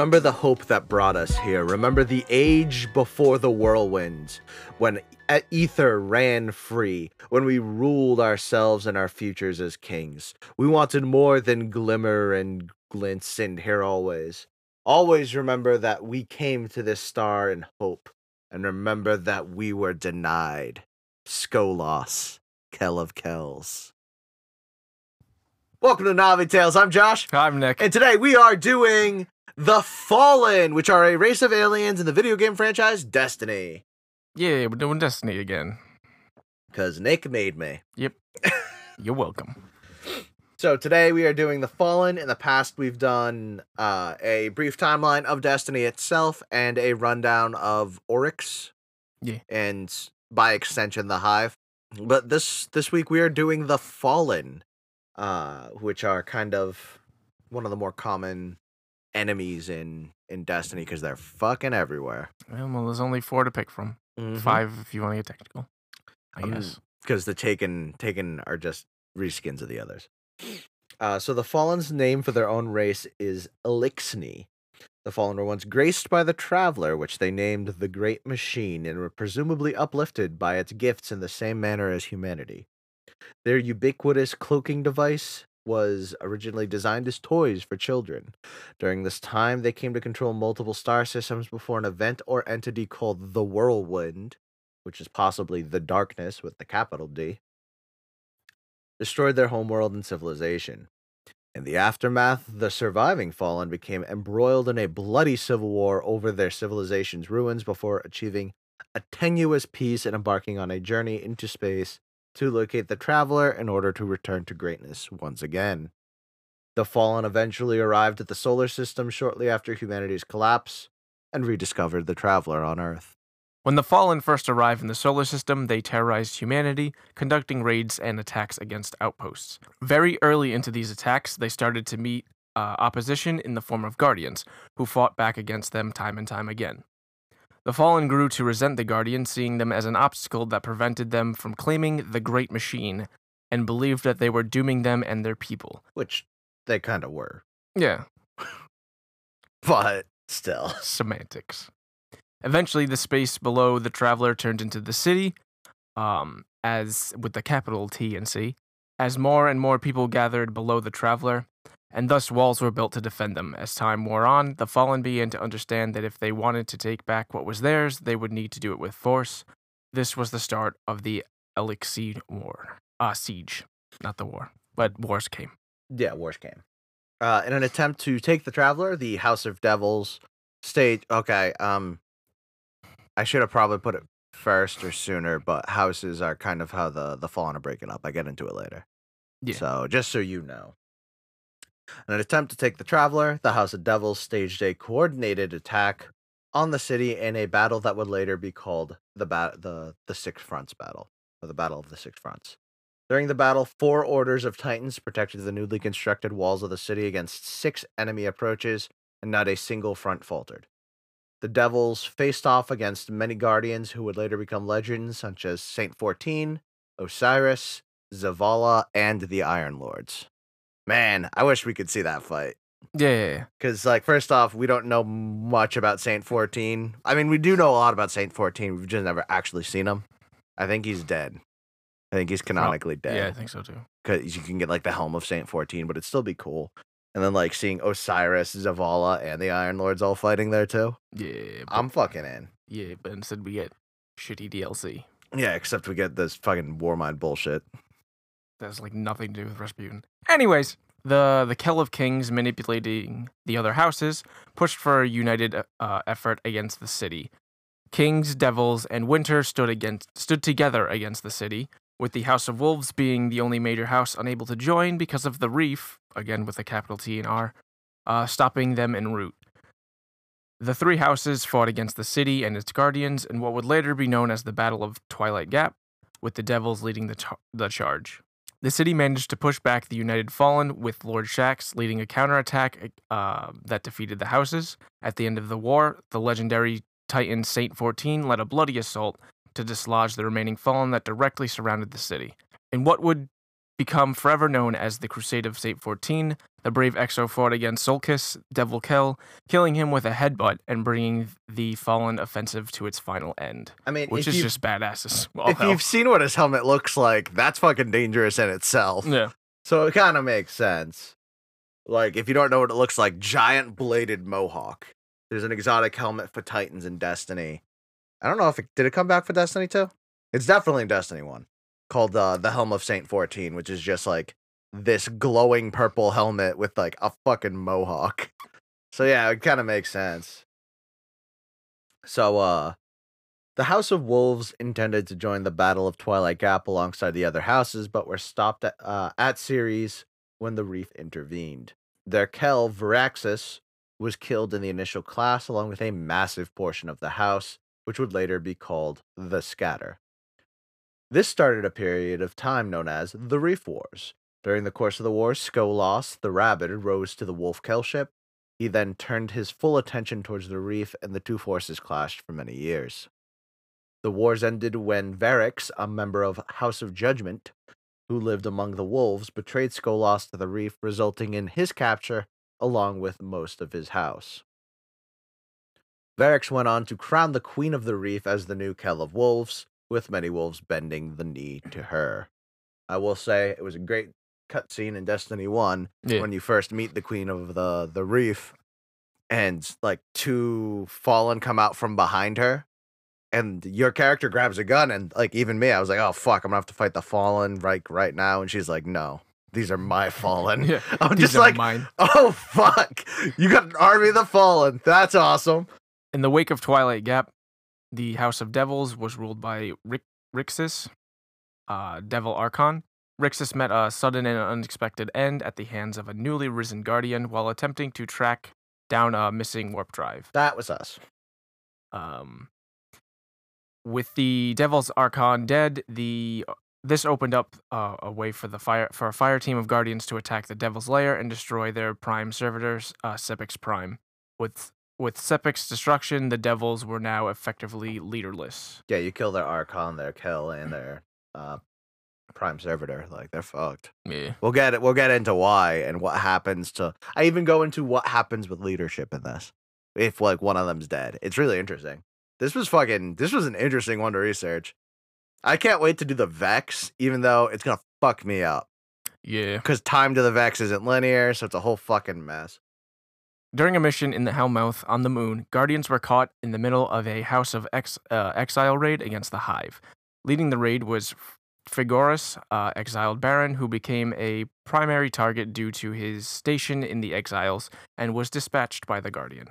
Remember the hope that brought us here. Remember the age before the whirlwind, when ether ran free, when we ruled ourselves and our futures as kings. We wanted more than glimmer and glints and here always. Always remember that we came to this star in hope, and remember that we were denied. Skolas, Kell of Kells. Welcome to Navi Tales. I'm Josh. I'm Nick. And today we are doing The Fallen, which are a race of aliens in the video game franchise Destiny. Yeah, we're doing Destiny again. Because Nick made me. Yep. You're welcome. So today we are doing The Fallen. In the past, we've done uh, a brief timeline of Destiny itself and a rundown of Oryx. Yeah. And by extension, the Hive. But this this week we are doing The Fallen, uh, which are kind of one of the more common enemies in in Destiny because they're fucking everywhere. Well, there's only four to pick from. Five if you want to get technical. I Um, guess. because the taken taken are just reskins of the others. Uh, so the Fallen's name for their own race is Eliksni. The Fallen were once graced by the Traveler, which they named the Great Machine, and were presumably uplifted by its gifts in the same manner as humanity. Their ubiquitous cloaking device was originally designed as toys for children. During this time, they came to control multiple star systems before an event or entity called the Whirlwind, which is possibly the Darkness with the capital D, destroyed their homeworld and civilization. In the aftermath, the surviving Fallen became embroiled in a bloody civil war over their civilization's ruins before achieving a tenuous peace and embarking on a journey into space to locate the Traveler in order to return to greatness once again. The Fallen eventually arrived at the solar system shortly after humanity's collapse and rediscovered the Traveler on Earth. When the Fallen first arrived in the solar system, they terrorized humanity, conducting raids and attacks against outposts. Very early into these attacks, they started to meet uh, opposition in the form of Guardians, who fought back against them time and time again. The Fallen grew to resent the Guardians, seeing them as an obstacle that prevented them from claiming the Great Machine, and believed that they were dooming them and their people. Which they kind of were. Yeah, But still. semantics. Eventually, the space below the traveler turned into the city, um, as with the capital T and C, as more and more people gathered below the traveler, and thus walls were built to defend them. As time wore on, the fallen began to understand that if they wanted to take back what was theirs, they would need to do it with force. This was the start of the Elixir War. Ah, siege, not the war, but wars came. Yeah, wars came. Uh, in an attempt to take the Traveler, the House of Devils stage. Okay, um, I should have probably put it first or sooner, but houses are kind of how the the Fallen are breaking up. I get into it later. Yeah. So just so you know. In an attempt to take the Traveler, the House of Devils staged a coordinated attack on the city in a battle that would later be called the the the Six Fronts battle, or the Battle of the Six Fronts. During the battle, four orders of Titans protected the newly constructed walls of the city against six enemy approaches, and not a single front faltered. The Devils faced off against many guardians who would later become legends, such as Saint 14, Osiris, Zavala, and the Iron Lords. Man, I wish we could see that fight. Yeah, yeah, yeah. Because, like, first off, we don't know much about Saint 14. I mean, we do know a lot about Saint 14. We've just never actually seen him. I think he's dead. I think he's canonically dead yeah, I think so too. because you can get like the helm of Saint 14, but it'd still be cool. And then like seeing Osiris, Zavala, and the Iron Lords all fighting there too. Yeah, but, I'm fucking in. yeah, but instead we get shitty DLC. Yeah, except we get this fucking Warmind bullshit. That's like nothing to do with Rasputin. Anyways, the the Kell of Kings manipulating the other houses pushed for a united uh, effort against the city. Kings, devils, and Winter stood against stood together against the city, with the House of Wolves being the only major house unable to join because of the Reef, again with a capital T and R, uh, stopping them en route. The three houses fought against the city and its guardians in what would later be known as the Battle of Twilight Gap, with the devils leading the, the charge. The city managed to push back the United Fallen, with Lord Shaxx leading a counterattack uh, that defeated the houses. At the end of the war, the legendary Titan Saint 14 led a bloody assault to dislodge the remaining Fallen that directly surrounded the city. In what would become forever known as the Crusade of Saint 14. The brave Exo fought against Solkis, Devil Kell, killing him with a headbutt and bringing the fallen offensive to its final end, I mean, which is just badass as well. if you've seen what his helmet looks like, that's fucking dangerous in itself. yeah. So it kind of makes sense. Like, if you don't know what it looks like, giant bladed mohawk. There's an exotic helmet for Titans in Destiny. I don't know if it did it come back for Destiny 2? It's definitely in Destiny 1. Called uh, the Helm of Saint 14, which is just like this glowing purple helmet with like a fucking mohawk. So yeah, it kind of makes sense. So uh the House of Wolves intended to join the Battle of Twilight Gap alongside the other houses, but were stopped at, uh, at Ceres when the Reef intervened. Their Kell, Viraxis, was killed in the initial clash along with a massive portion of the house, which would later be called the Scatter. This started a period of time known as the Reef Wars. During the course of the war, Skolas, the Rabid, rose to the Wolf Kelship. He then turned his full attention towards the reef, and the two forces clashed for many years. The wars ended when Variks, a member of House of Judgment, who lived among the wolves, betrayed Skolas to the reef, resulting in his capture along with most of his house. Variks went on to crown the Queen of the Reef as the new Kell of Wolves, with many wolves bending the knee to her. I will say it was a great cutscene in Destiny 1 Yeah. when you first meet the Queen of the, the Reef, and like two fallen come out from behind her and your character grabs a gun and like even me i was like oh fuck i'm gonna have to fight the fallen right right now and she's like no these are my fallen Yeah. i'm These just are like mine. oh fuck you got an army of the fallen that's awesome In the wake of Twilight Gap, the House of Devils was ruled by Rick- Riksis, uh, Devil Archon. Riksis met a sudden and unexpected end at the hands of a newly risen guardian while attempting to track down a missing warp drive. that was us Um, with the Devil's Archon dead, the this opened up uh, a way for the fire for a fire team of guardians to attack the Devil's Lair and destroy their prime servitors, uh, Sepiks Prime. With with Sepiks destruction, the Devils were now effectively leaderless. yeah you kill their archon their kill and their uh prime servitor. Like they're fucked. Yeah. we'll get it we'll get into why and what happens to i even go into what happens with leadership in this if like one of them's dead. It's really interesting. This was fucking this was an interesting one to research. I can't wait to do the vex even though it's gonna fuck me up. Yeah. because time to the vex isn't linear so it's a whole fucking mess During a mission in the Hellmouth on the moon, Guardians were caught in the middle of a House of Ex- uh, Exile raid against the Hive. Leading the raid was Frigoris, uh, exiled Baron, who became a primary target due to his station in the Exiles and was dispatched by the Guardian.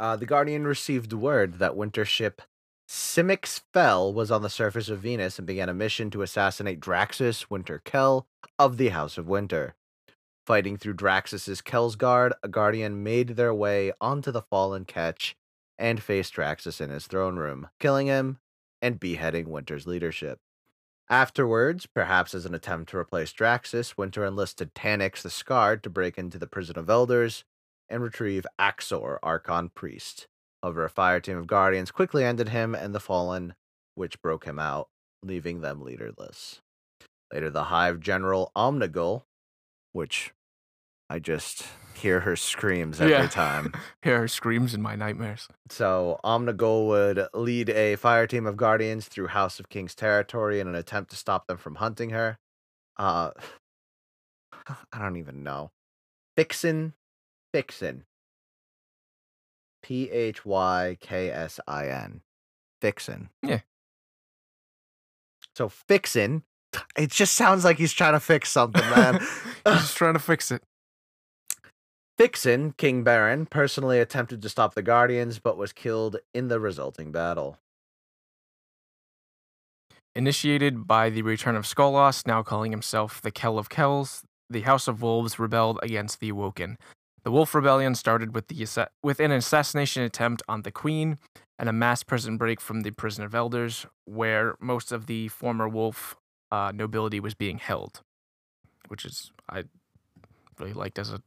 uh, the guardian received word that winter ship Simix Fell was on the surface of Venus and began a mission to assassinate Draksis Winter Kell of the House of Winter. Fighting through Draksis's Kelsguard, a guardian made their way onto the fallen ketch and faced Draksis in his throne room, killing him and beheading Winter's leadership. Afterwards, perhaps as an attempt to replace Draksis, Winter enlisted Taniks the Scarred to break into the Prison of Elders and retrieve Aksor, Archon Priest. However, a fire team of guardians quickly ended him and the Fallen, which broke him out, leaving them leaderless. Later, the Hive General Omnigul, which I just hear her screams every Yeah. time. Hear her screams in my nightmares. So Omnigul would lead a fire team of guardians through House of King's territory in an attempt to stop them from hunting her. Uh, I don't even know. Fixin, Fixin. P H Y K S I N. Fixin. Yeah. So Fixin, it just sounds like he's trying to fix something, man. He's just trying to fix it. Fixin, King Baron, personally attempted to stop the Guardians, but was killed in the resulting battle. Initiated by the return of Skolas, now calling himself the Kell of Kells, the House of Wolves rebelled against the Awoken. The Wolf Rebellion started with, the with an assassination attempt on the Queen and a mass prison break from the Prison of Elders, where most of the former Wolf uh, nobility was being held, which is I really liked as a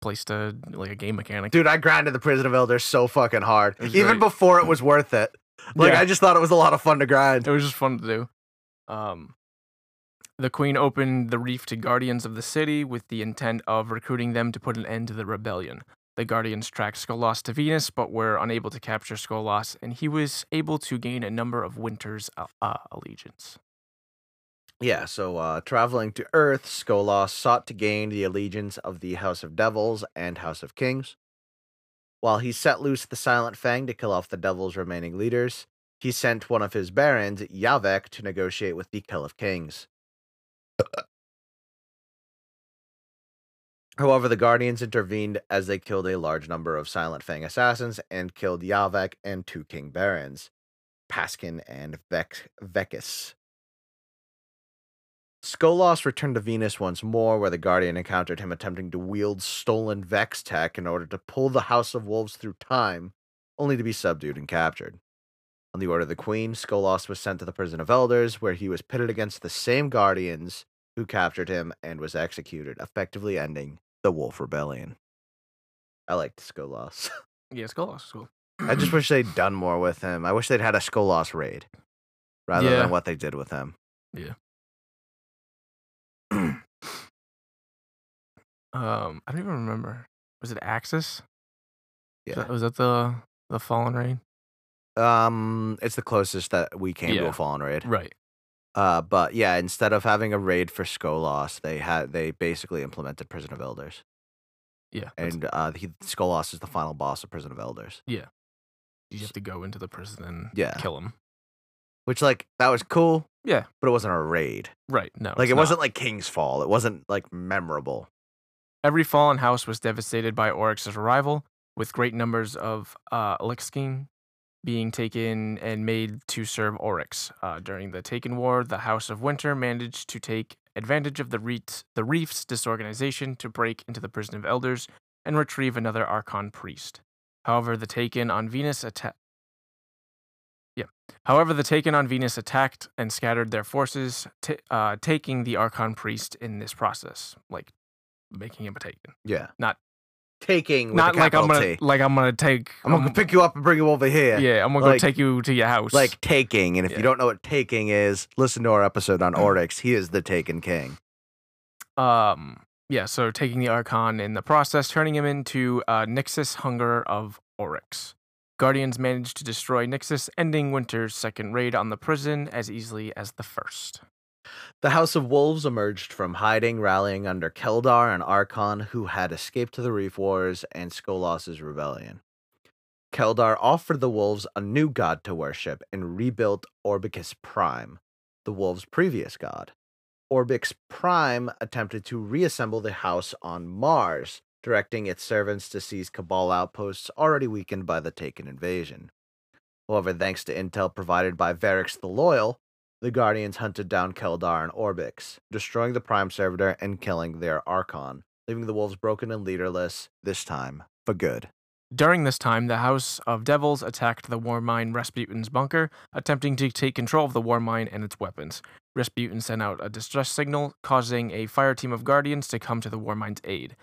place to like a game mechanic. Dude, I grinded the Prison of Elders so fucking hard. Even great. before it was worth it. Like, Yeah. I just thought it was a lot of fun to grind. It was just fun to do. Um, the queen opened the reef to guardians of the city with the intent of recruiting them to put an end to the rebellion. The guardians tracked Skolas to Venus, but were unable to capture Skolas, and he was able to gain a number of Winter's uh, uh, allegiance. Yeah, so uh, traveling to Earth, Skolas sought to gain the allegiance of the House of Devils and House of Kings. While he set loose the Silent Fang to kill off the Devil's remaining leaders, he sent one of his barons, Yavek, to negotiate with the Kell of Kings. However, the Guardians intervened as they killed a large number of Silent Fang assassins and killed Yavek and two King Barons, Paskin and Vek- Vekis. Skolas returned to Venus once more, where the Guardian encountered him attempting to wield stolen Vex tech in order to pull the House of Wolves through time, only to be subdued and captured. On the order of the Queen, Skolas was sent to the Prison of Elders, where he was pitted against the same Guardians who captured him and was executed, effectively ending the Wolf Rebellion. I liked Skolas. Yeah, Skolas is cool. I just wish they'd done more with him. I wish they'd had a Skolas raid rather Yeah. than what they did with him. Um, I don't even remember. Was it Aksis? Was Yeah. that- Was that the the Fallen Raid? Um, it's the closest that we came to a fallen raid. Right. Uh, but yeah, instead of having a raid for Skolas, they had they basically implemented Prison of Elders, Yeah. and uh, he, Skolas is the final boss of Prison of Elders. Yeah. You have to go into the prison and Yeah. kill him. Which like that was cool, Yeah. but it wasn't a raid. Right. No. Like it not. wasn't like King's Fall. It wasn't like memorable. Every fallen house was devastated by Oryx's arrival, with great numbers of uh, Elixkin being taken and made to serve Oryx. Uh, during the Taken War, the House of Winter managed to take advantage of the, reet, the Reef's disorganization to break into the Prison of Elders and retrieve another Archon priest. However, the Taken on Venus attacked. Yeah. However, the Taken on Venus attacked and scattered their forces, ta uh, taking the Archon priest in this process, like making him a Taken. Yeah, Not- taking Not like I'm gonna T. like I'm gonna take. I'm gonna um, pick you up and bring you over here. Yeah, I'm gonna like- go take you to your house. Like taking, and if Yeah. you don't know what taking is, listen to our episode on Oryx. He is the Taken King. um, yeah. So taking the Archon in the process, turning him into uh, Nixus Hunger of Oryx. Guardians managed to destroy Nixus, ending Winter's second raid on the prison as easily as the first. The House of Wolves emerged from hiding, rallying under Keldar and Archon, who had escaped the Reef Wars and Skolas' rebellion. Keldar offered the wolves a new god to worship and rebuilt Orbicus Prime, the wolves' previous god. Orbix Prime attempted to reassemble the house on Mars, directing its servants to seize Cabal outposts already weakened by the Taken invasion. However, thanks to intel provided by Variks the Loyal, the Guardians hunted down Keldar and Orbix, destroying the Prime Servitor and killing their Archon, leaving the wolves broken and leaderless, this time for good. During this time, the House of Devils attacked the Warmind Rasputin's bunker, attempting to take control of the Warmind and its weapons. Rasputin sent out a distress signal, causing a fire team of Guardians to come to the Warmind's aid.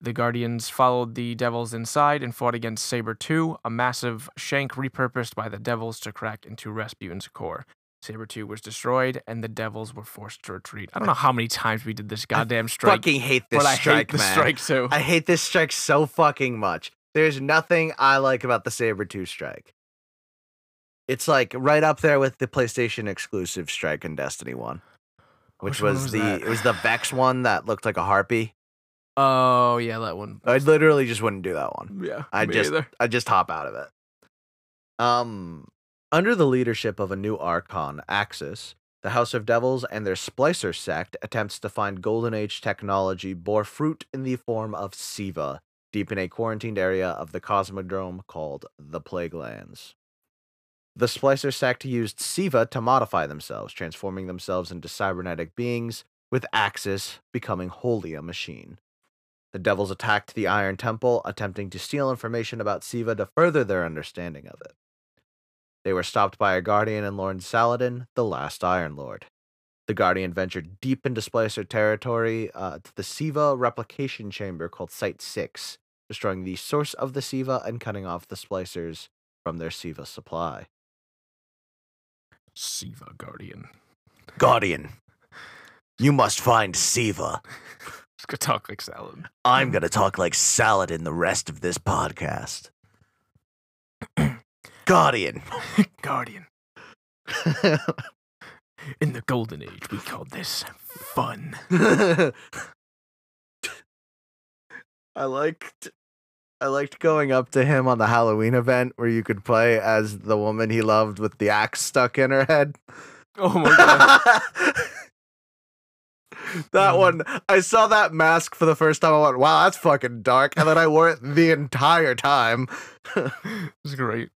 The Guardians followed the Devils inside and fought against Saber 2, a massive shank repurposed by the Devils to crack into Rasputin's core. Saber 2 was destroyed, and the Devils were forced to retreat. I don't know how many times we did this goddamn strike, Fucking hate this but I strike, hate the man. strike too. I hate this strike so fucking much. There's nothing I like about the Saber 2 strike. It's like right up there with the PlayStation exclusive strike in Destiny 1. Which, Which was, was the that? it was the Vex one that looked like a harpy. Oh yeah, that one. I literally just wouldn't do that one. Yeah, I just either. I just hop out of it. Um under the leadership of a new archon, Aksis, the House of Devils and their Splicer sect attempts to find Golden Age technology bore fruit in the form of Siva, deep in a quarantined area of the Cosmodrome called the Plague Lands. The Splicer sect used Siva to modify themselves, transforming themselves into cybernetic beings, with Aksis becoming wholly a machine. The devils attacked the Iron Temple, attempting to steal information about Siva to further their understanding of it. They were stopped by a guardian and Lord Saladin, the last Iron Lord. The guardian ventured deep into Splicer territory uh, to the Siva replication chamber called Site 6, destroying the source of the Siva and cutting off the Splicers from their Siva supply. Siva Guardian. Guardian, you must find Siva. Just go talk like salad. I'm gonna talk like salad in the rest of this podcast. Guardian. Guardian. In the golden age, we called this fun. I liked I liked going up to him on the Halloween event where you could play as the woman he loved with the axe stuck in her head. Oh my god. that Mm. one, I saw that mask for the first time. I went, "Wow, that's fucking dark," and then I wore it the entire time. It's great.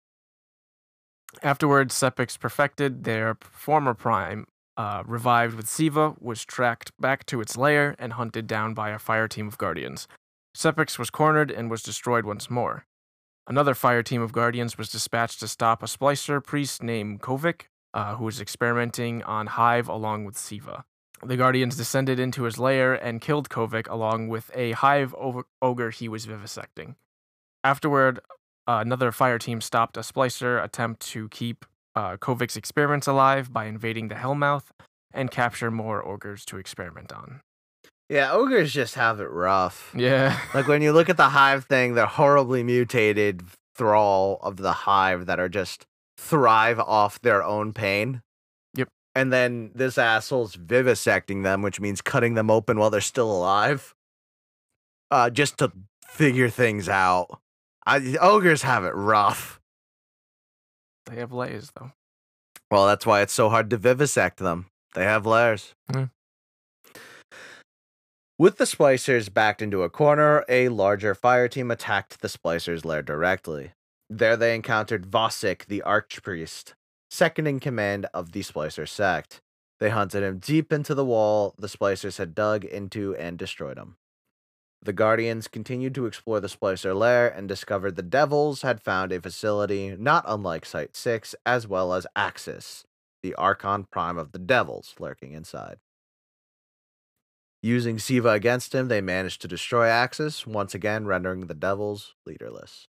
Afterwards, Sepiks perfected their former prime, uh, revived with Siva, was tracked back to its lair and hunted down by a fire team of guardians. Sepiks was cornered and was destroyed once more. Another fire team of guardians was dispatched to stop a splicer priest named Kovik, uh, who was experimenting on Hive along with Siva. The guardians descended into his lair and killed Kovik along with a Hive ogre he was vivisecting. Afterward, uh, another fire team stopped a splicer attempt to keep uh, Kovik's experiments alive by invading the Hellmouth and capture more ogres to experiment on. Yeah, ogres just have it rough. Yeah. Like when you look at the hive thing, they're horribly mutated thrall of the hive that are just thrive off their own pain. Yep. And then this asshole's vivisecting them, which means cutting them open while they're still alive. Uh, just to figure things out. I, ogres have it rough. They have layers, though. Well, that's why it's so hard to vivisect them. They have layers. Mm. With the splicers backed into a corner, a larger fire team attacked the splicers' lair directly. There they encountered Vosik, the archpriest, second in command of the splicer sect. They hunted him deep into the wall the splicers had dug into and destroyed him. The Guardians continued to explore the Splicer lair and discovered the Devils had found a facility not unlike Site 6, as well as Aksis, the Archon Prime of the Devils, lurking inside. Using Siva against him, they managed to destroy Aksis, once again rendering the Devils leaderless.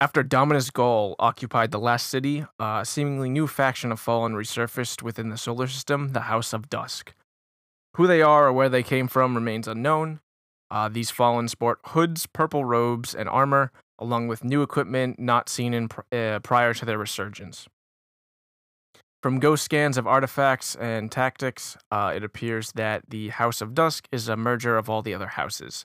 After Dominus Ghaul occupied the last city, a seemingly new faction of Fallen resurfaced within the solar system, the House of Dusk. Who they are or where they came from remains unknown. Uh, these Fallen sport hoods, purple robes, and armor, along with new equipment not seen in uh, prior to their resurgence. From ghost scans of artifacts and tactics, uh, it appears that the House of Dusk is a merger of all the other houses.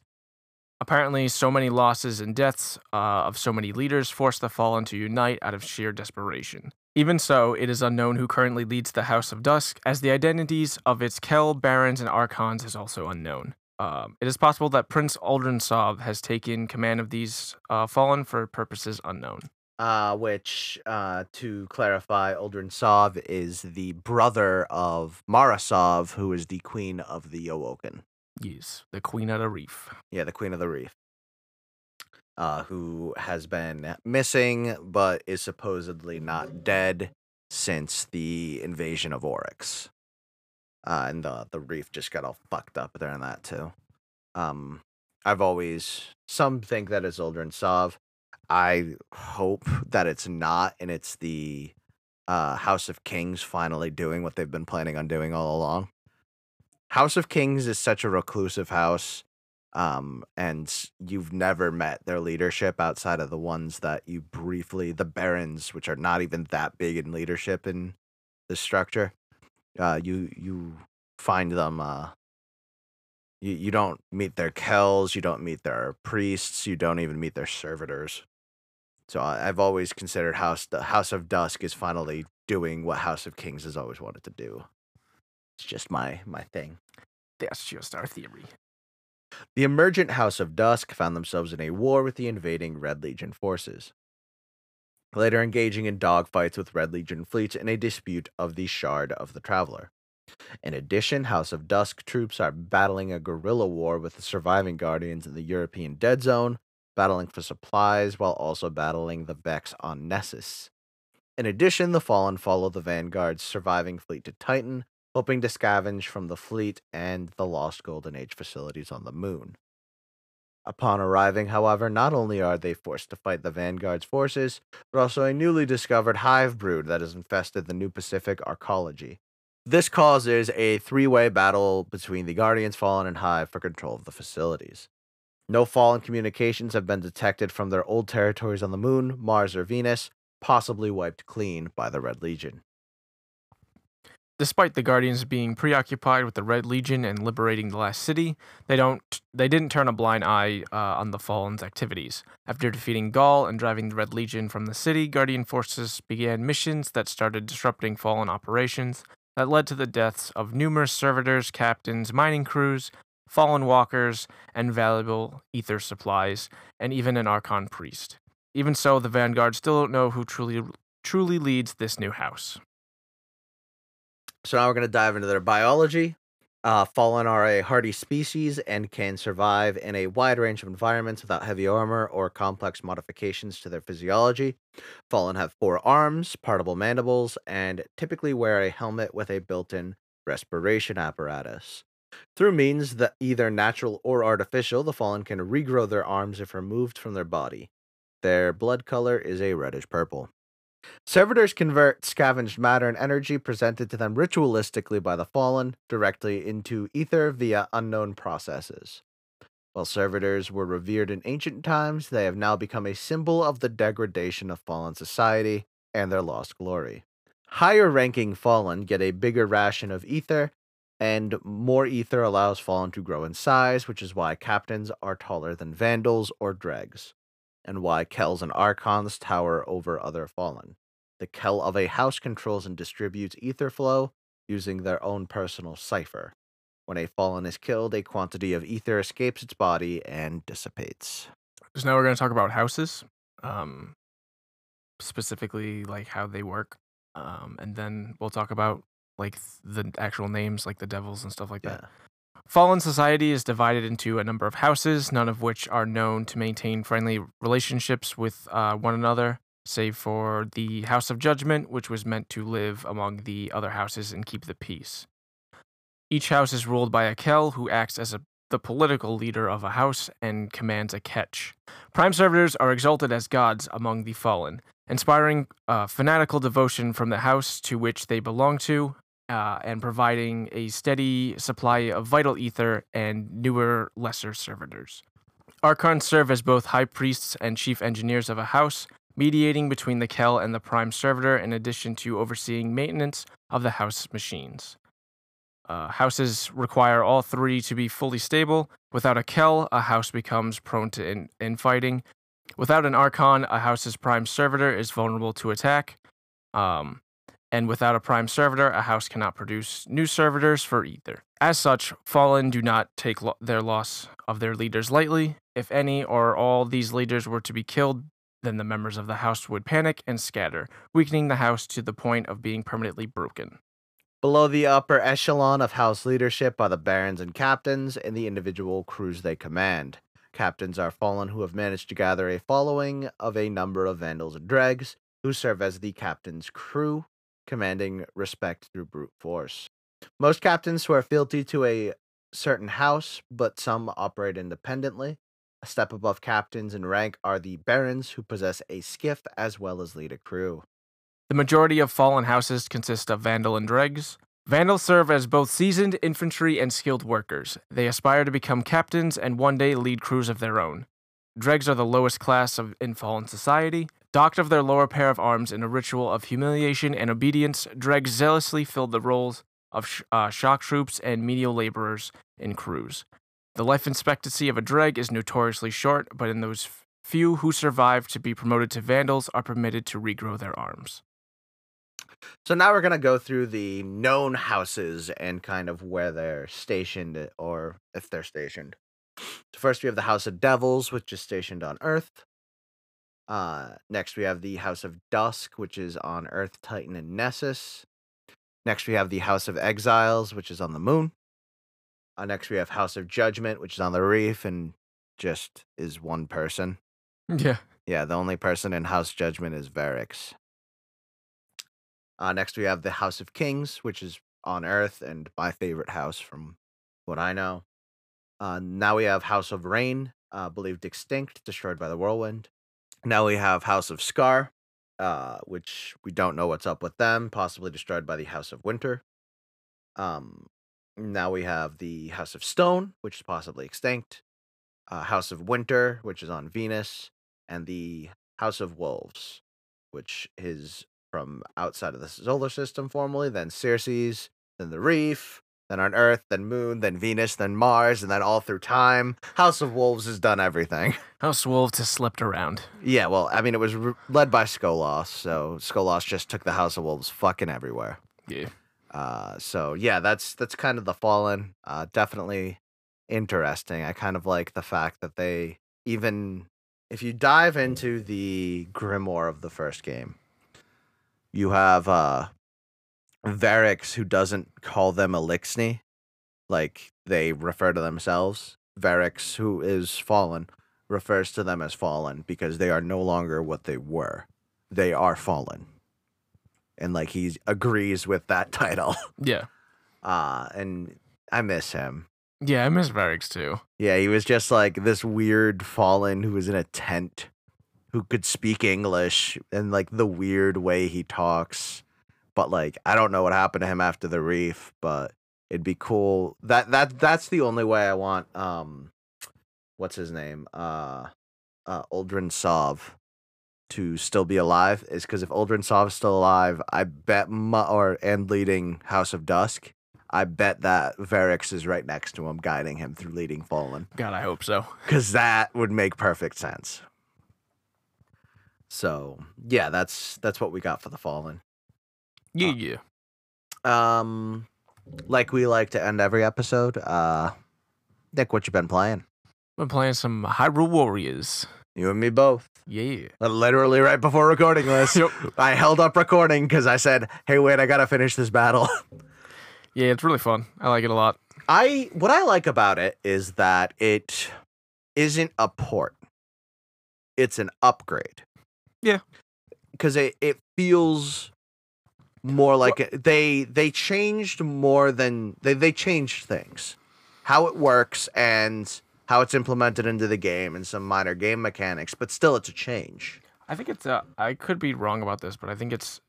Apparently, so many losses and deaths uh, of so many leaders forced the Fallen to unite out of sheer desperation. Even so, it is unknown who currently leads the House of Dusk, as the identities of its Kell, Barons, and Archons is also unknown. Um, it is possible that Prince Uldren Sov has taken command of these uh, Fallen for purposes unknown. Uh, which, uh, to clarify, Uldren Sov is the brother of Mara Sov, who is the queen of the Awoken. Yes, the Queen of the Reef. Yeah, the Queen of the Reef. Uh, who has been missing but is supposedly not dead since the invasion of Oryx. Uh, and the the reef just got all fucked up there in that too. Um, I've always some think that it's Sov. I hope that it's not, and it's the uh, House of Kings finally doing what they've been planning on doing all along. House of Kings is such a reclusive house, um, and you've never met their leadership outside of the ones that you briefly, the barons, which are not even that big in leadership in the structure. Uh, you you find them. Uh, you you don't meet their kells, you don't meet their priests, you don't even meet their servitors. So I, I've always considered House the House of Dusk is finally doing what House of Kings has always wanted to do. It's just my my thing. That's just our theory. The emergent House of Dusk found themselves in a war with the invading Red Legion forces, later engaging in dogfights with Red Legion fleets in a dispute of the Shard of the Traveler. In addition, House of Dusk troops are battling a guerrilla war with the surviving Guardians in the European Dead Zone, battling for supplies while also battling the Vex on Nessus. In addition, the Fallen follow the Vanguard's surviving fleet to Titan, hoping to scavenge from the fleet and the lost Golden Age facilities on the moon. Upon arriving, however, not only are they forced to fight the Vanguard's forces, but also a newly discovered hive brood that has infested the New Pacific arcology. This causes a three way battle between the Guardians, Fallen, and Hive for control of the facilities. No Fallen communications have been detected from their old territories on the Moon, Mars, or Venus, possibly wiped clean by the Red Legion. Despite the Guardians being preoccupied with the Red Legion and liberating the last city, they don't they didn't turn a blind eye uh, on the Fallen's activities. After defeating Ghaul and driving the Red Legion from the city, Guardian forces began missions that started disrupting Fallen operations that led to the deaths of numerous servitors, captains, mining crews, fallen walkers, and valuable ether supplies, and even an Archon priest. Even so, the Vanguard still don't know who truly truly leads this new house. So now we're going to dive into their biology. Uh, fallen are a hardy species and can survive in a wide range of environments without heavy armor or complex modifications to their physiology. Fallen have four arms, partible mandibles, and typically wear a helmet with a built in respiration apparatus. Through means that either natural or artificial, the fallen can regrow their arms if removed from their body. Their blood color is a reddish purple. Servitors convert scavenged matter and energy presented to them ritualistically by the fallen directly into ether via unknown processes. While servitors were revered in ancient times, they have now become a symbol of the degradation of fallen society and their lost glory. Higher ranking fallen get a bigger ration of ether, and more ether allows fallen to grow in size, which is why captains are taller than vandals or dregs and why Kells and Archons tower over other fallen. The Kell of a house controls and distributes ether flow using their own personal cipher. When a fallen is killed, a quantity of ether escapes its body and dissipates. So now we're going to talk about houses, um, specifically like how they work, um, and then we'll talk about like the actual names, like the devils and stuff like that. Fallen society is divided into a number of houses, none of which are known to maintain friendly relationships with uh, one another, save for the House of Judgment, which was meant to live among the other houses and keep the peace. Each house is ruled by a Kell, who acts as a, the political leader of a house and commands a Ketch. Prime servitors are exalted as gods among the fallen, inspiring uh, fanatical devotion from the house to which they belong to, uh, and providing a steady supply of vital ether and newer, lesser servitors. Archons serve as both high priests and chief engineers of a house, mediating between the Kell and the prime servitor, in addition to overseeing maintenance of the house machines. Uh, houses require all three to be fully stable. Without a Kell, a house becomes prone to in- infighting. Without an Archon, a house's prime servitor is vulnerable to attack. Um, and without a prime servitor, a house cannot produce new servitors for either. As such, Fallen do not take lo- their loss of their leaders lightly. If any or all these leaders were to be killed, then the members of the house would panic and scatter, weakening the house to the point of being permanently broken. Below the upper echelon of house leadership are the barons and captains and the individual crews they command. Captains are fallen who have managed to gather a following of a number of vandals and dregs, who serve as the captain's crew, commanding respect through brute force. Most captains swear fealty to a certain house, but some operate independently. A step above captains in rank are the barons, who possess a skiff as well as lead a crew. The majority of fallen houses consist of Vandal and Dregs. Vandals serve as both seasoned infantry and skilled workers. They aspire to become captains and one day lead crews of their own. Dregs are the lowest class of in fallen society. Docked of their lower pair of arms in a ritual of humiliation and obedience, Dregs zealously filled the roles of sh- uh, shock troops and menial laborers in crews. The life expectancy of a Dreg is notoriously short, but in those few who survive to be promoted to Vandals are permitted to regrow their arms. So now we're going to go through the known houses and kind of where they're stationed or if they're stationed. So first we have the House of Devils, which is stationed on Earth. Uh, next we have the House of Dusk, which is on Earth, Titan, and Nessus. Next we have the House of Exiles, which is on the Moon. Uh, next we have House of Judgment, which is on the Reef and just is one person. Yeah. Yeah, the only person in House Judgment is Variks. Uh, next, we have the House of Kings, which is on Earth and my favorite house from what I know. Uh, now we have House of Rain, uh, believed extinct, destroyed by the whirlwind. Now we have House of Scar, uh, which we don't know what's up with them, possibly destroyed by the House of Winter. Um, now we have the House of Stone, which is possibly extinct, uh, House of Winter, which is on Venus, and the House of Wolves, which is from outside of the solar system formerly, then Ceres, then the Reef, then on Earth, then Moon, then Venus, then Mars, and then all through time. House of Wolves has done everything. House Wolves has slipped around. Yeah, well, I mean, it was r led by Skolas, so Skolas just took the House of Wolves fucking everywhere. Yeah. Uh, so yeah, that's that's kind of the Fallen. Uh, definitely interesting. I kind of like the fact that they even if you dive into the grimoire of the first game, you have uh Variks who doesn't call them Eliksni, like they refer to themselves. Variks, who is fallen, refers to them as fallen because they are no longer what they were. They are fallen. And like he agrees with that title. Yeah. Uh and I miss him. Yeah, I miss Varix too. Yeah, he was just like this weird fallen who was in a tent who could speak English and like the weird way he talks. But like I don't know what happened to him after the reef, but it'd be cool. That that that's the only way I want um what's his name? Uh uh Uldren Sov to still be alive is because if Sov is still alive, I bet mu- or and leading House of Dusk, I bet that Variks is right next to him, guiding him through leading Fallen God, I hope so. because that would make perfect sense. So yeah, that's that's what we got for the Fallen. Yeah, Uh, yeah. Um, like we like to end every episode. Uh, Nick, what you been playing? Been playing some Hyrule Warriors. You and me both. Yeah. Uh, Literally right before recording this, Yep. I held up recording because I said, "Hey, wait, I gotta finish this battle." Yeah, it's really fun. I like it a lot. I what I like about it is that it isn't a port. It's an upgrade. Yeah. Cuz it it feels more like it, they they changed more than they they changed things. How it works and how it's implemented into the game and some minor game mechanics, but still it's a change. I think it's uh, I could be wrong about this, but I think it's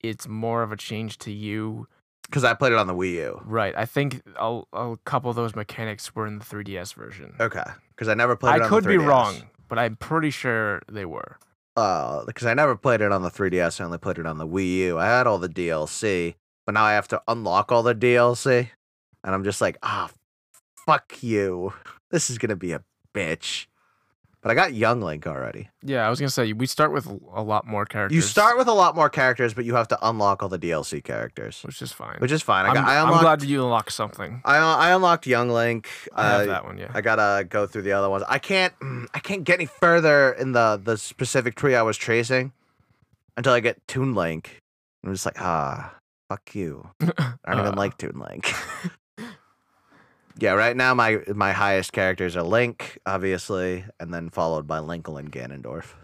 it's more of a change to you. Cuz I played it on the Wii U. Right. I think a, a couple of those mechanics were in the 3DS version. Okay. Cuz I never played it I could be 3DS. wrong, but I'm pretty sure they were. Uh because I never played it on the 3DS, I only played it on the Wii U. I had all the DLC, but now I have to unlock all the DLC. And I'm just like, ah, fuck you. This is gonna be a bitch. But I got Young Link already. Yeah, I was gonna say we start with a lot more characters. You start with a lot more characters, but you have to unlock all the DLC characters, which is fine. which is fine. I, I'm, got, I I'm glad you unlocked something. I, I unlocked Young Link. I have uh, that one. Yeah. I gotta go through the other ones. I can't. I can't get any further in the the specific tree I was tracing until I get Toon Link. I'm just like, ah, fuck you. I don't even Uh. like Toon Link. yeah, right now my my highest characters are Link, obviously, and then followed by Linkle and Ganondorf.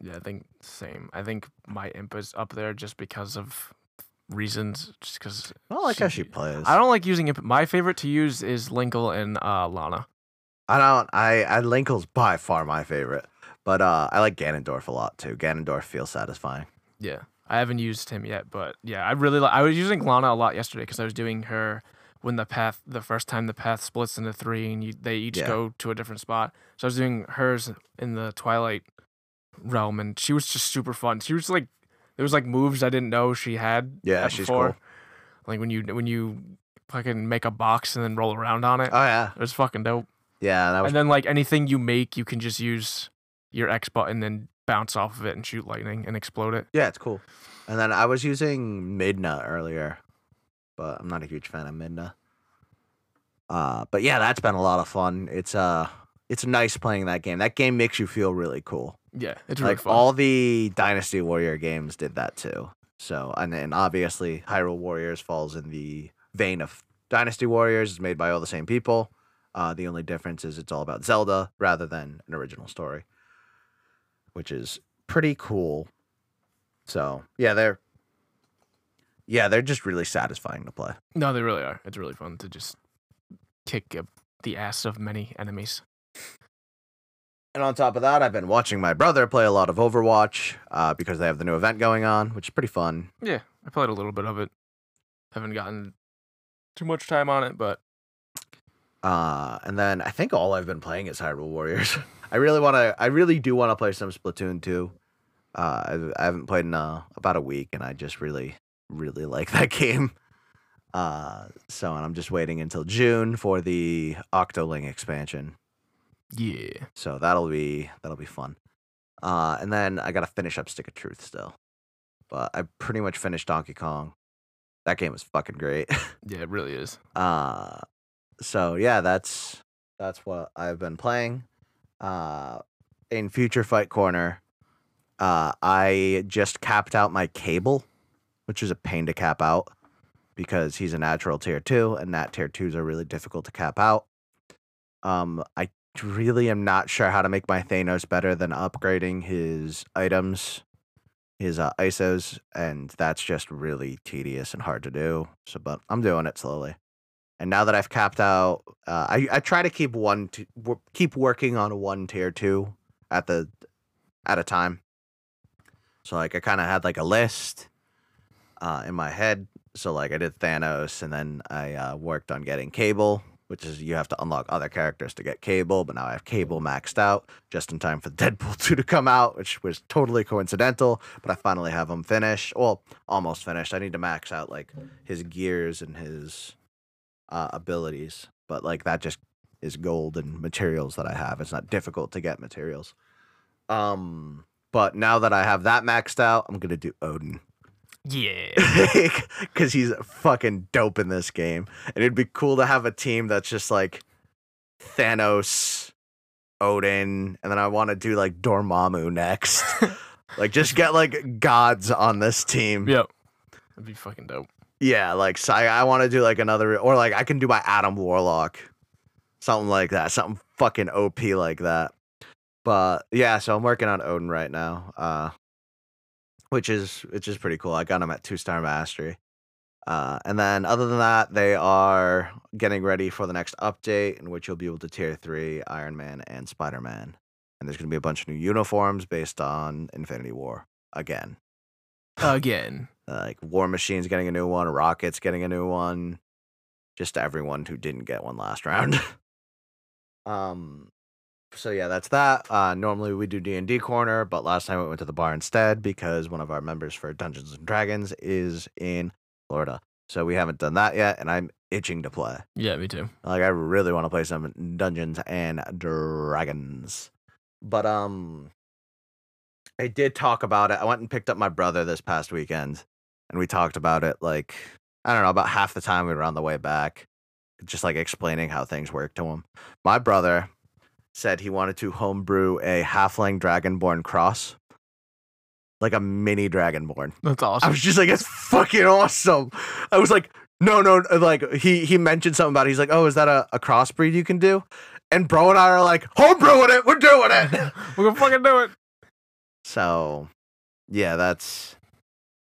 Yeah, I think same. I think my imp is up there just because of reasons. Just because I don't like how she plays. I don't like using imp. My favorite to use is Linkle and uh, Lana. I don't. I, I Linkle's by far my favorite, but uh, I like Ganondorf a lot too. Ganondorf feels satisfying. Yeah, I haven't used him yet, but yeah, I really li- I was using Lana a lot yesterday because I was doing her when the path the first time the path splits into three and you, they each Yeah. go to a different spot. So I was doing hers in the Twilight realm, and she was just super fun. She was like there was like moves I didn't know she had. Yeah, she's before. cool. Like when you when you fucking make a box and then roll around on it. Oh yeah, it was fucking dope. yeah. That was And then like anything you make, you can just use your X button and bounce off of it and shoot lightning and explode it. Yeah, it's cool. And then I was using Midna earlier, but I'm not a huge fan of Midna. Uh, but yeah, that's been a lot of fun. It's uh, it's nice playing that game. That game makes you feel really cool. Yeah, it's really like fun. all the Dynasty Warrior games did that too. So and then obviously Hyrule Warriors falls in the vein of Dynasty Warriors. It's made by all the same people. Uh, the only difference is it's all about Zelda rather than an original story, which is pretty cool. So yeah, they're yeah they're just really satisfying to play. No, they really are. It's really fun to just kick the ass of many enemies. And on top of that, I've been watching my brother play a lot of Overwatch uh, because they have the new event going on, which is pretty fun. Yeah, I played a little bit of it. Haven't gotten too much time on it, but Uh, and then I think all I've been playing is Hyrule Warriors. I really want to. I really do want to play some Splatoon 2. Uh, I, I haven't played in uh, about a week, and I just really, really like that game. Uh, so, and I'm just waiting until June for the Octoling expansion. yeah. So that'll be that'll be fun. Uh, and then I gotta finish up Stick of Truth still, but I pretty much finished Donkey Kong. That game was fucking great. Yeah, it really is. Uh, so yeah, that's that's what I've been playing. Uh, in Future Fight Corner, uh, I just capped out my cable, which is a pain to cap out because he's a natural tier two, and nat tier twos are really difficult to cap out. Um, I really am not sure how to make my Thanos better than upgrading his items, his uh, ISOs, and that's just really tedious and hard to do. So, but I'm doing it slowly. And now that I've capped out, uh, I I try to keep one t- keep working on one tier two at the at a time. So like I kind of had like a list uh, in my head. So like I did Thanos, and then I uh, worked on getting Cable, which is you have to unlock other characters to get Cable. But now I have Cable maxed out just in time for Deadpool two to come out, which was totally coincidental. But I finally have him finished. Well, almost finished. I need to max out like his gears and his uh, abilities, but like that just is gold and materials that I have. It's not difficult to get materials. Um, but now that I have that maxed out, I'm gonna do Odin Yeah. because he's fucking dope in this game, and it'd be cool to have a team that's just like Thanos, Odin, and then I want to do like Dormammu next. like just get like gods on this team. yep. That'd be fucking dope. Yeah, like so I, I want to do like another, or like I can do my Adam Warlock, something like that, something fucking OP like that. But yeah, so I'm working on Odin right now, uh, which is which is pretty cool. I got them at two star mastery, uh, and then other than that, they are getting ready for the next update, in which you'll be able to tier three Iron Man and Spider Man, and there's gonna be a bunch of new uniforms based on Infinity War again. Again. like War Machine's getting a new one, Rocket's getting a new one, just everyone who didn't get one last round. um, so yeah, that's that. Uh, normally we do D and D corner, but last time we went to the bar instead because one of our members for Dungeons and Dragons is in Florida, so we haven't done that yet, and I'm itching to play. Yeah, me too. Like I really want to play some Dungeons and Dragons. But um I did talk about it. I went and picked up my brother this past weekend and we talked about it like I don't know, about half the time we were on the way back. Just like explaining how things work to him. My brother said he wanted to homebrew a halfling dragonborn cross. Like a mini dragonborn. That's awesome. I was just like, it's fucking awesome. I was like, no, no, like he he mentioned something about it. He's like, oh, is that a, a crossbreed you can do? And bro and I are like, homebrewing it, we're doing it. We're gonna fucking do it. so yeah, that's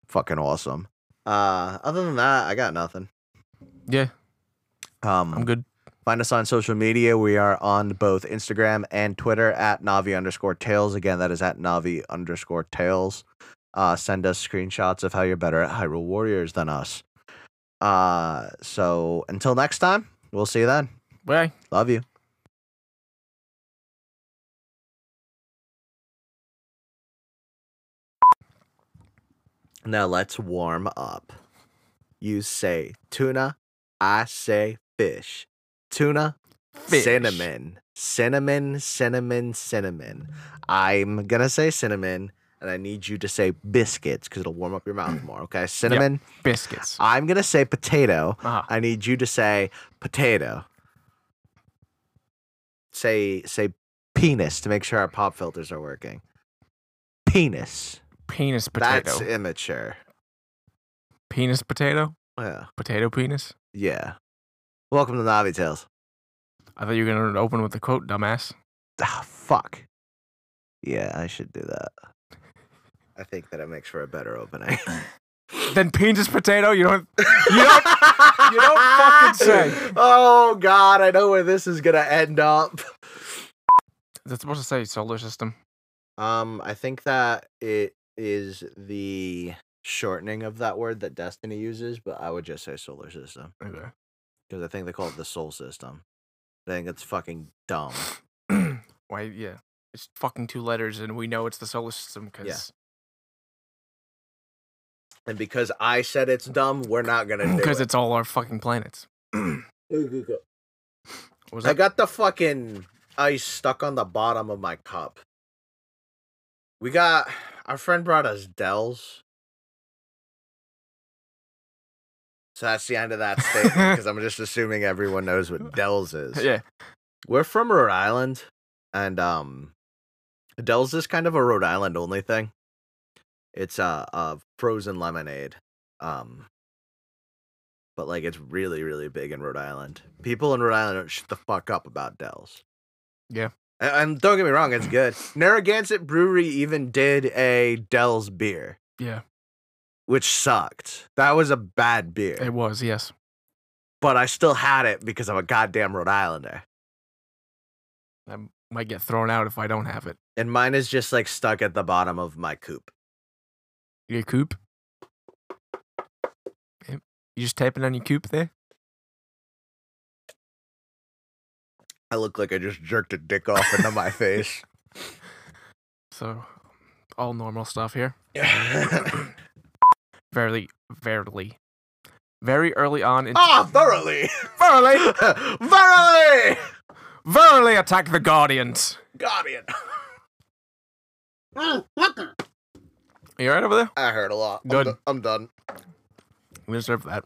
fucking awesome. Uh other than that, I got nothing. Yeah, Um I'm good. Find us on social media. We are on both Instagram and Twitter at Navi underscore Tails. Again, that is at Navi underscore Tails. Uh, send us screenshots of how you're better at Hyrule Warriors than us. Uh, so until next time, we'll see you then. Bye. Love you. Now let's warm up. You say tuna, I say fish. Tuna, Fish. cinnamon. Cinnamon, cinnamon, cinnamon. I'm gonna say cinnamon, and I need you to say biscuits because it'll warm up your mouth more, okay? Cinnamon. Biscuits. I'm gonna say potato. Uh-huh. I need you to say potato. Say say penis to make sure our pop filters are working. Penis. Penis potato. That's immature. Penis potato. Yeah. Potato penis. Yeah. Welcome to Navi Tales. I thought you were gonna open with a quote, dumbass. Ah, fuck. Yeah, I should do that. I think that it makes for a better opening. Then penis potato. You don't. You don't. you don't fucking say. Oh God, I know where this is gonna end up. That's supposed to say solar system. Um, I think that it is the shortening of that word that Destiny uses, but I would just say solar system. Okay. Because I think they call it the Sol System. I think it's fucking dumb. Why? Yeah, it's fucking two letters, and we know it's the solar system because Yeah. And because I said it's dumb, we're not gonna do because it. it's all our fucking planets. What was I that? got the fucking ice stuck on the bottom of my cup. We got our friend brought us Del's. So that's the end of that statement because I'm just assuming everyone knows what Del's is. yeah, We're from Rhode Island, and um, Del's is kind of a Rhode Island only thing. It's a, a frozen lemonade, um, but like it's really really big in Rhode Island. People in Rhode Island don't shut the fuck up about Del's. Yeah. and, and don't get me wrong, it's good. Narragansett Brewery even did a Del's beer, yeah, which sucked. That was a bad beer, it was. Yes, but I still had it because I'm a goddamn Rhode Islander. I might get thrown out if I don't have it. And mine is just like stuck at the bottom of my coop. Your coop. You just typing on your coop there? I look like I just jerked a dick off into my face. So, all normal stuff here. Very, very, very early on. In- Ah, thoroughly, Verily, thoroughly, verily attack the Guardians. Guardian. You alright over there? I heard a lot. I'm Good. I'm done. We deserve that.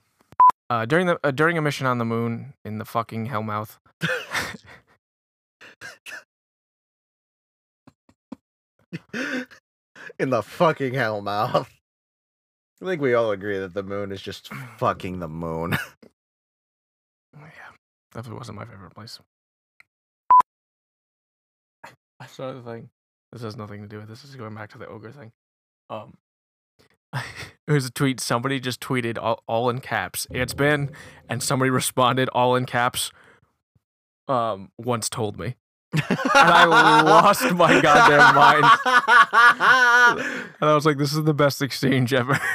Uh, during the uh, during a mission on the moon in the fucking Hellmouth, In the fucking hell mouth. I think we all agree that the moon is just fucking the moon. yeah, definitely wasn't my favorite place. I saw the thing. This has nothing to do with this. This is going back to the ogre thing. Um, it was a tweet. Somebody just tweeted all, all in caps. It's been, and somebody responded all in caps. Um, once told me, and I lost my goddamn mind. And I was like, "This is the best exchange ever."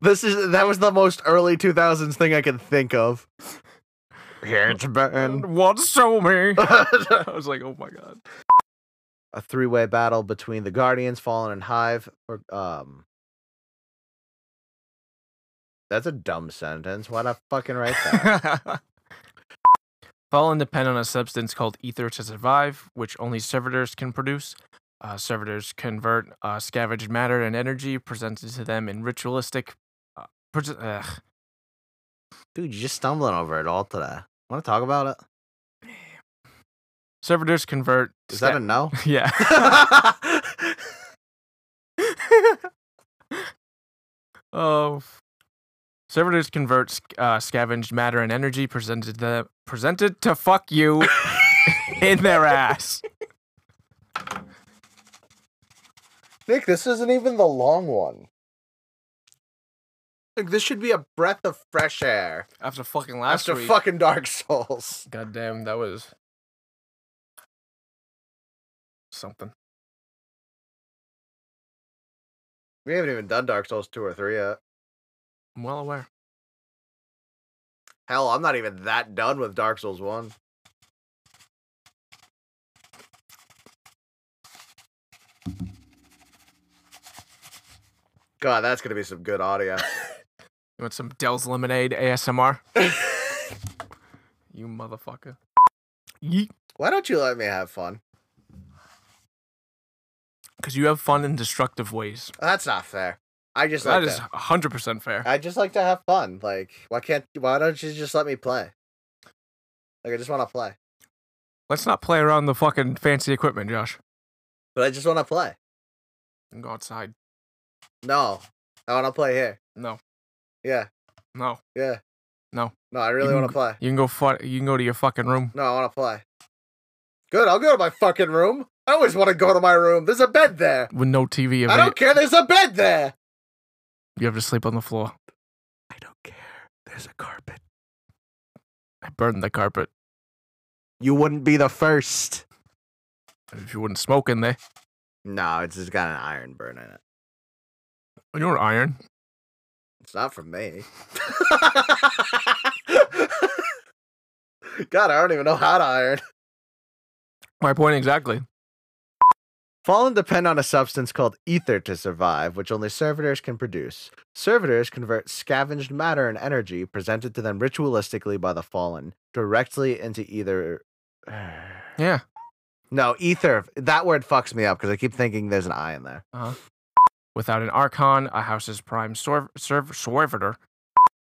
This is that was the most early 2000s thing I can think of. Here it's been once told me. I was like, "Oh my god." a three-way battle between the Guardians, Fallen, and Hive. Or um, that's a dumb sentence. Why'd I fucking write that? Fallen depend on a substance called ether to survive, which only servitors can produce. Uh, servitors convert uh, scavenged matter and energy presented to them in ritualistic. Uh, pres- Dude, you're just stumbling over it all today. Want to talk about it? Servitors convert. Is that a no? yeah. oh. F- Servitors convert uh, scavenged matter and energy presented to presented to fuck you in their ass. Nick, this isn't even the long one. Like this should be a breath of fresh air After fucking last after week. fucking Dark Souls. God damn, that was something. We haven't even done Dark Souls two or three yet. I'm well aware. Hell, I'm not even that done with Dark Souls one. God, that's gonna be some good audio. You want some Del's Lemonade ASMR? you motherfucker. Yeet. Why don't you let me have fun? Because you have fun in destructive ways. That's not fair. I just That like is 100% fair. I just like to have fun. Like, why can't? Why don't you just let me play? Like, I just want to play, Let's not play around the fucking fancy equipment, Josh. but I just want to play. And go outside. No, I want to play here. No, Yeah, no. yeah. No. no, I really want to play. You can go. Fu- you can go to your fucking room. No, I want to play. Good, I'll go to my fucking room. I always want to go to my room. There's a bed there. with no TV. Available. I don't care. There's a bed there. You have to sleep on the floor. I don't care. There's a carpet. I burned the carpet. You wouldn't be the first. If you wouldn't smoke in there, No, it's just got an iron burn in it. you know iron. It's not from me. God, I don't even know how to iron. My point exactly. Fallen depend on a substance called ether to survive, which only servitors can produce. Servitors convert scavenged matter and energy presented to them ritualistically by the fallen directly into either. Yeah. No, ether. That word fucks me up because I keep thinking there's an I in there. Uh-huh. Without an archon, a house's prime sor- serv- servitor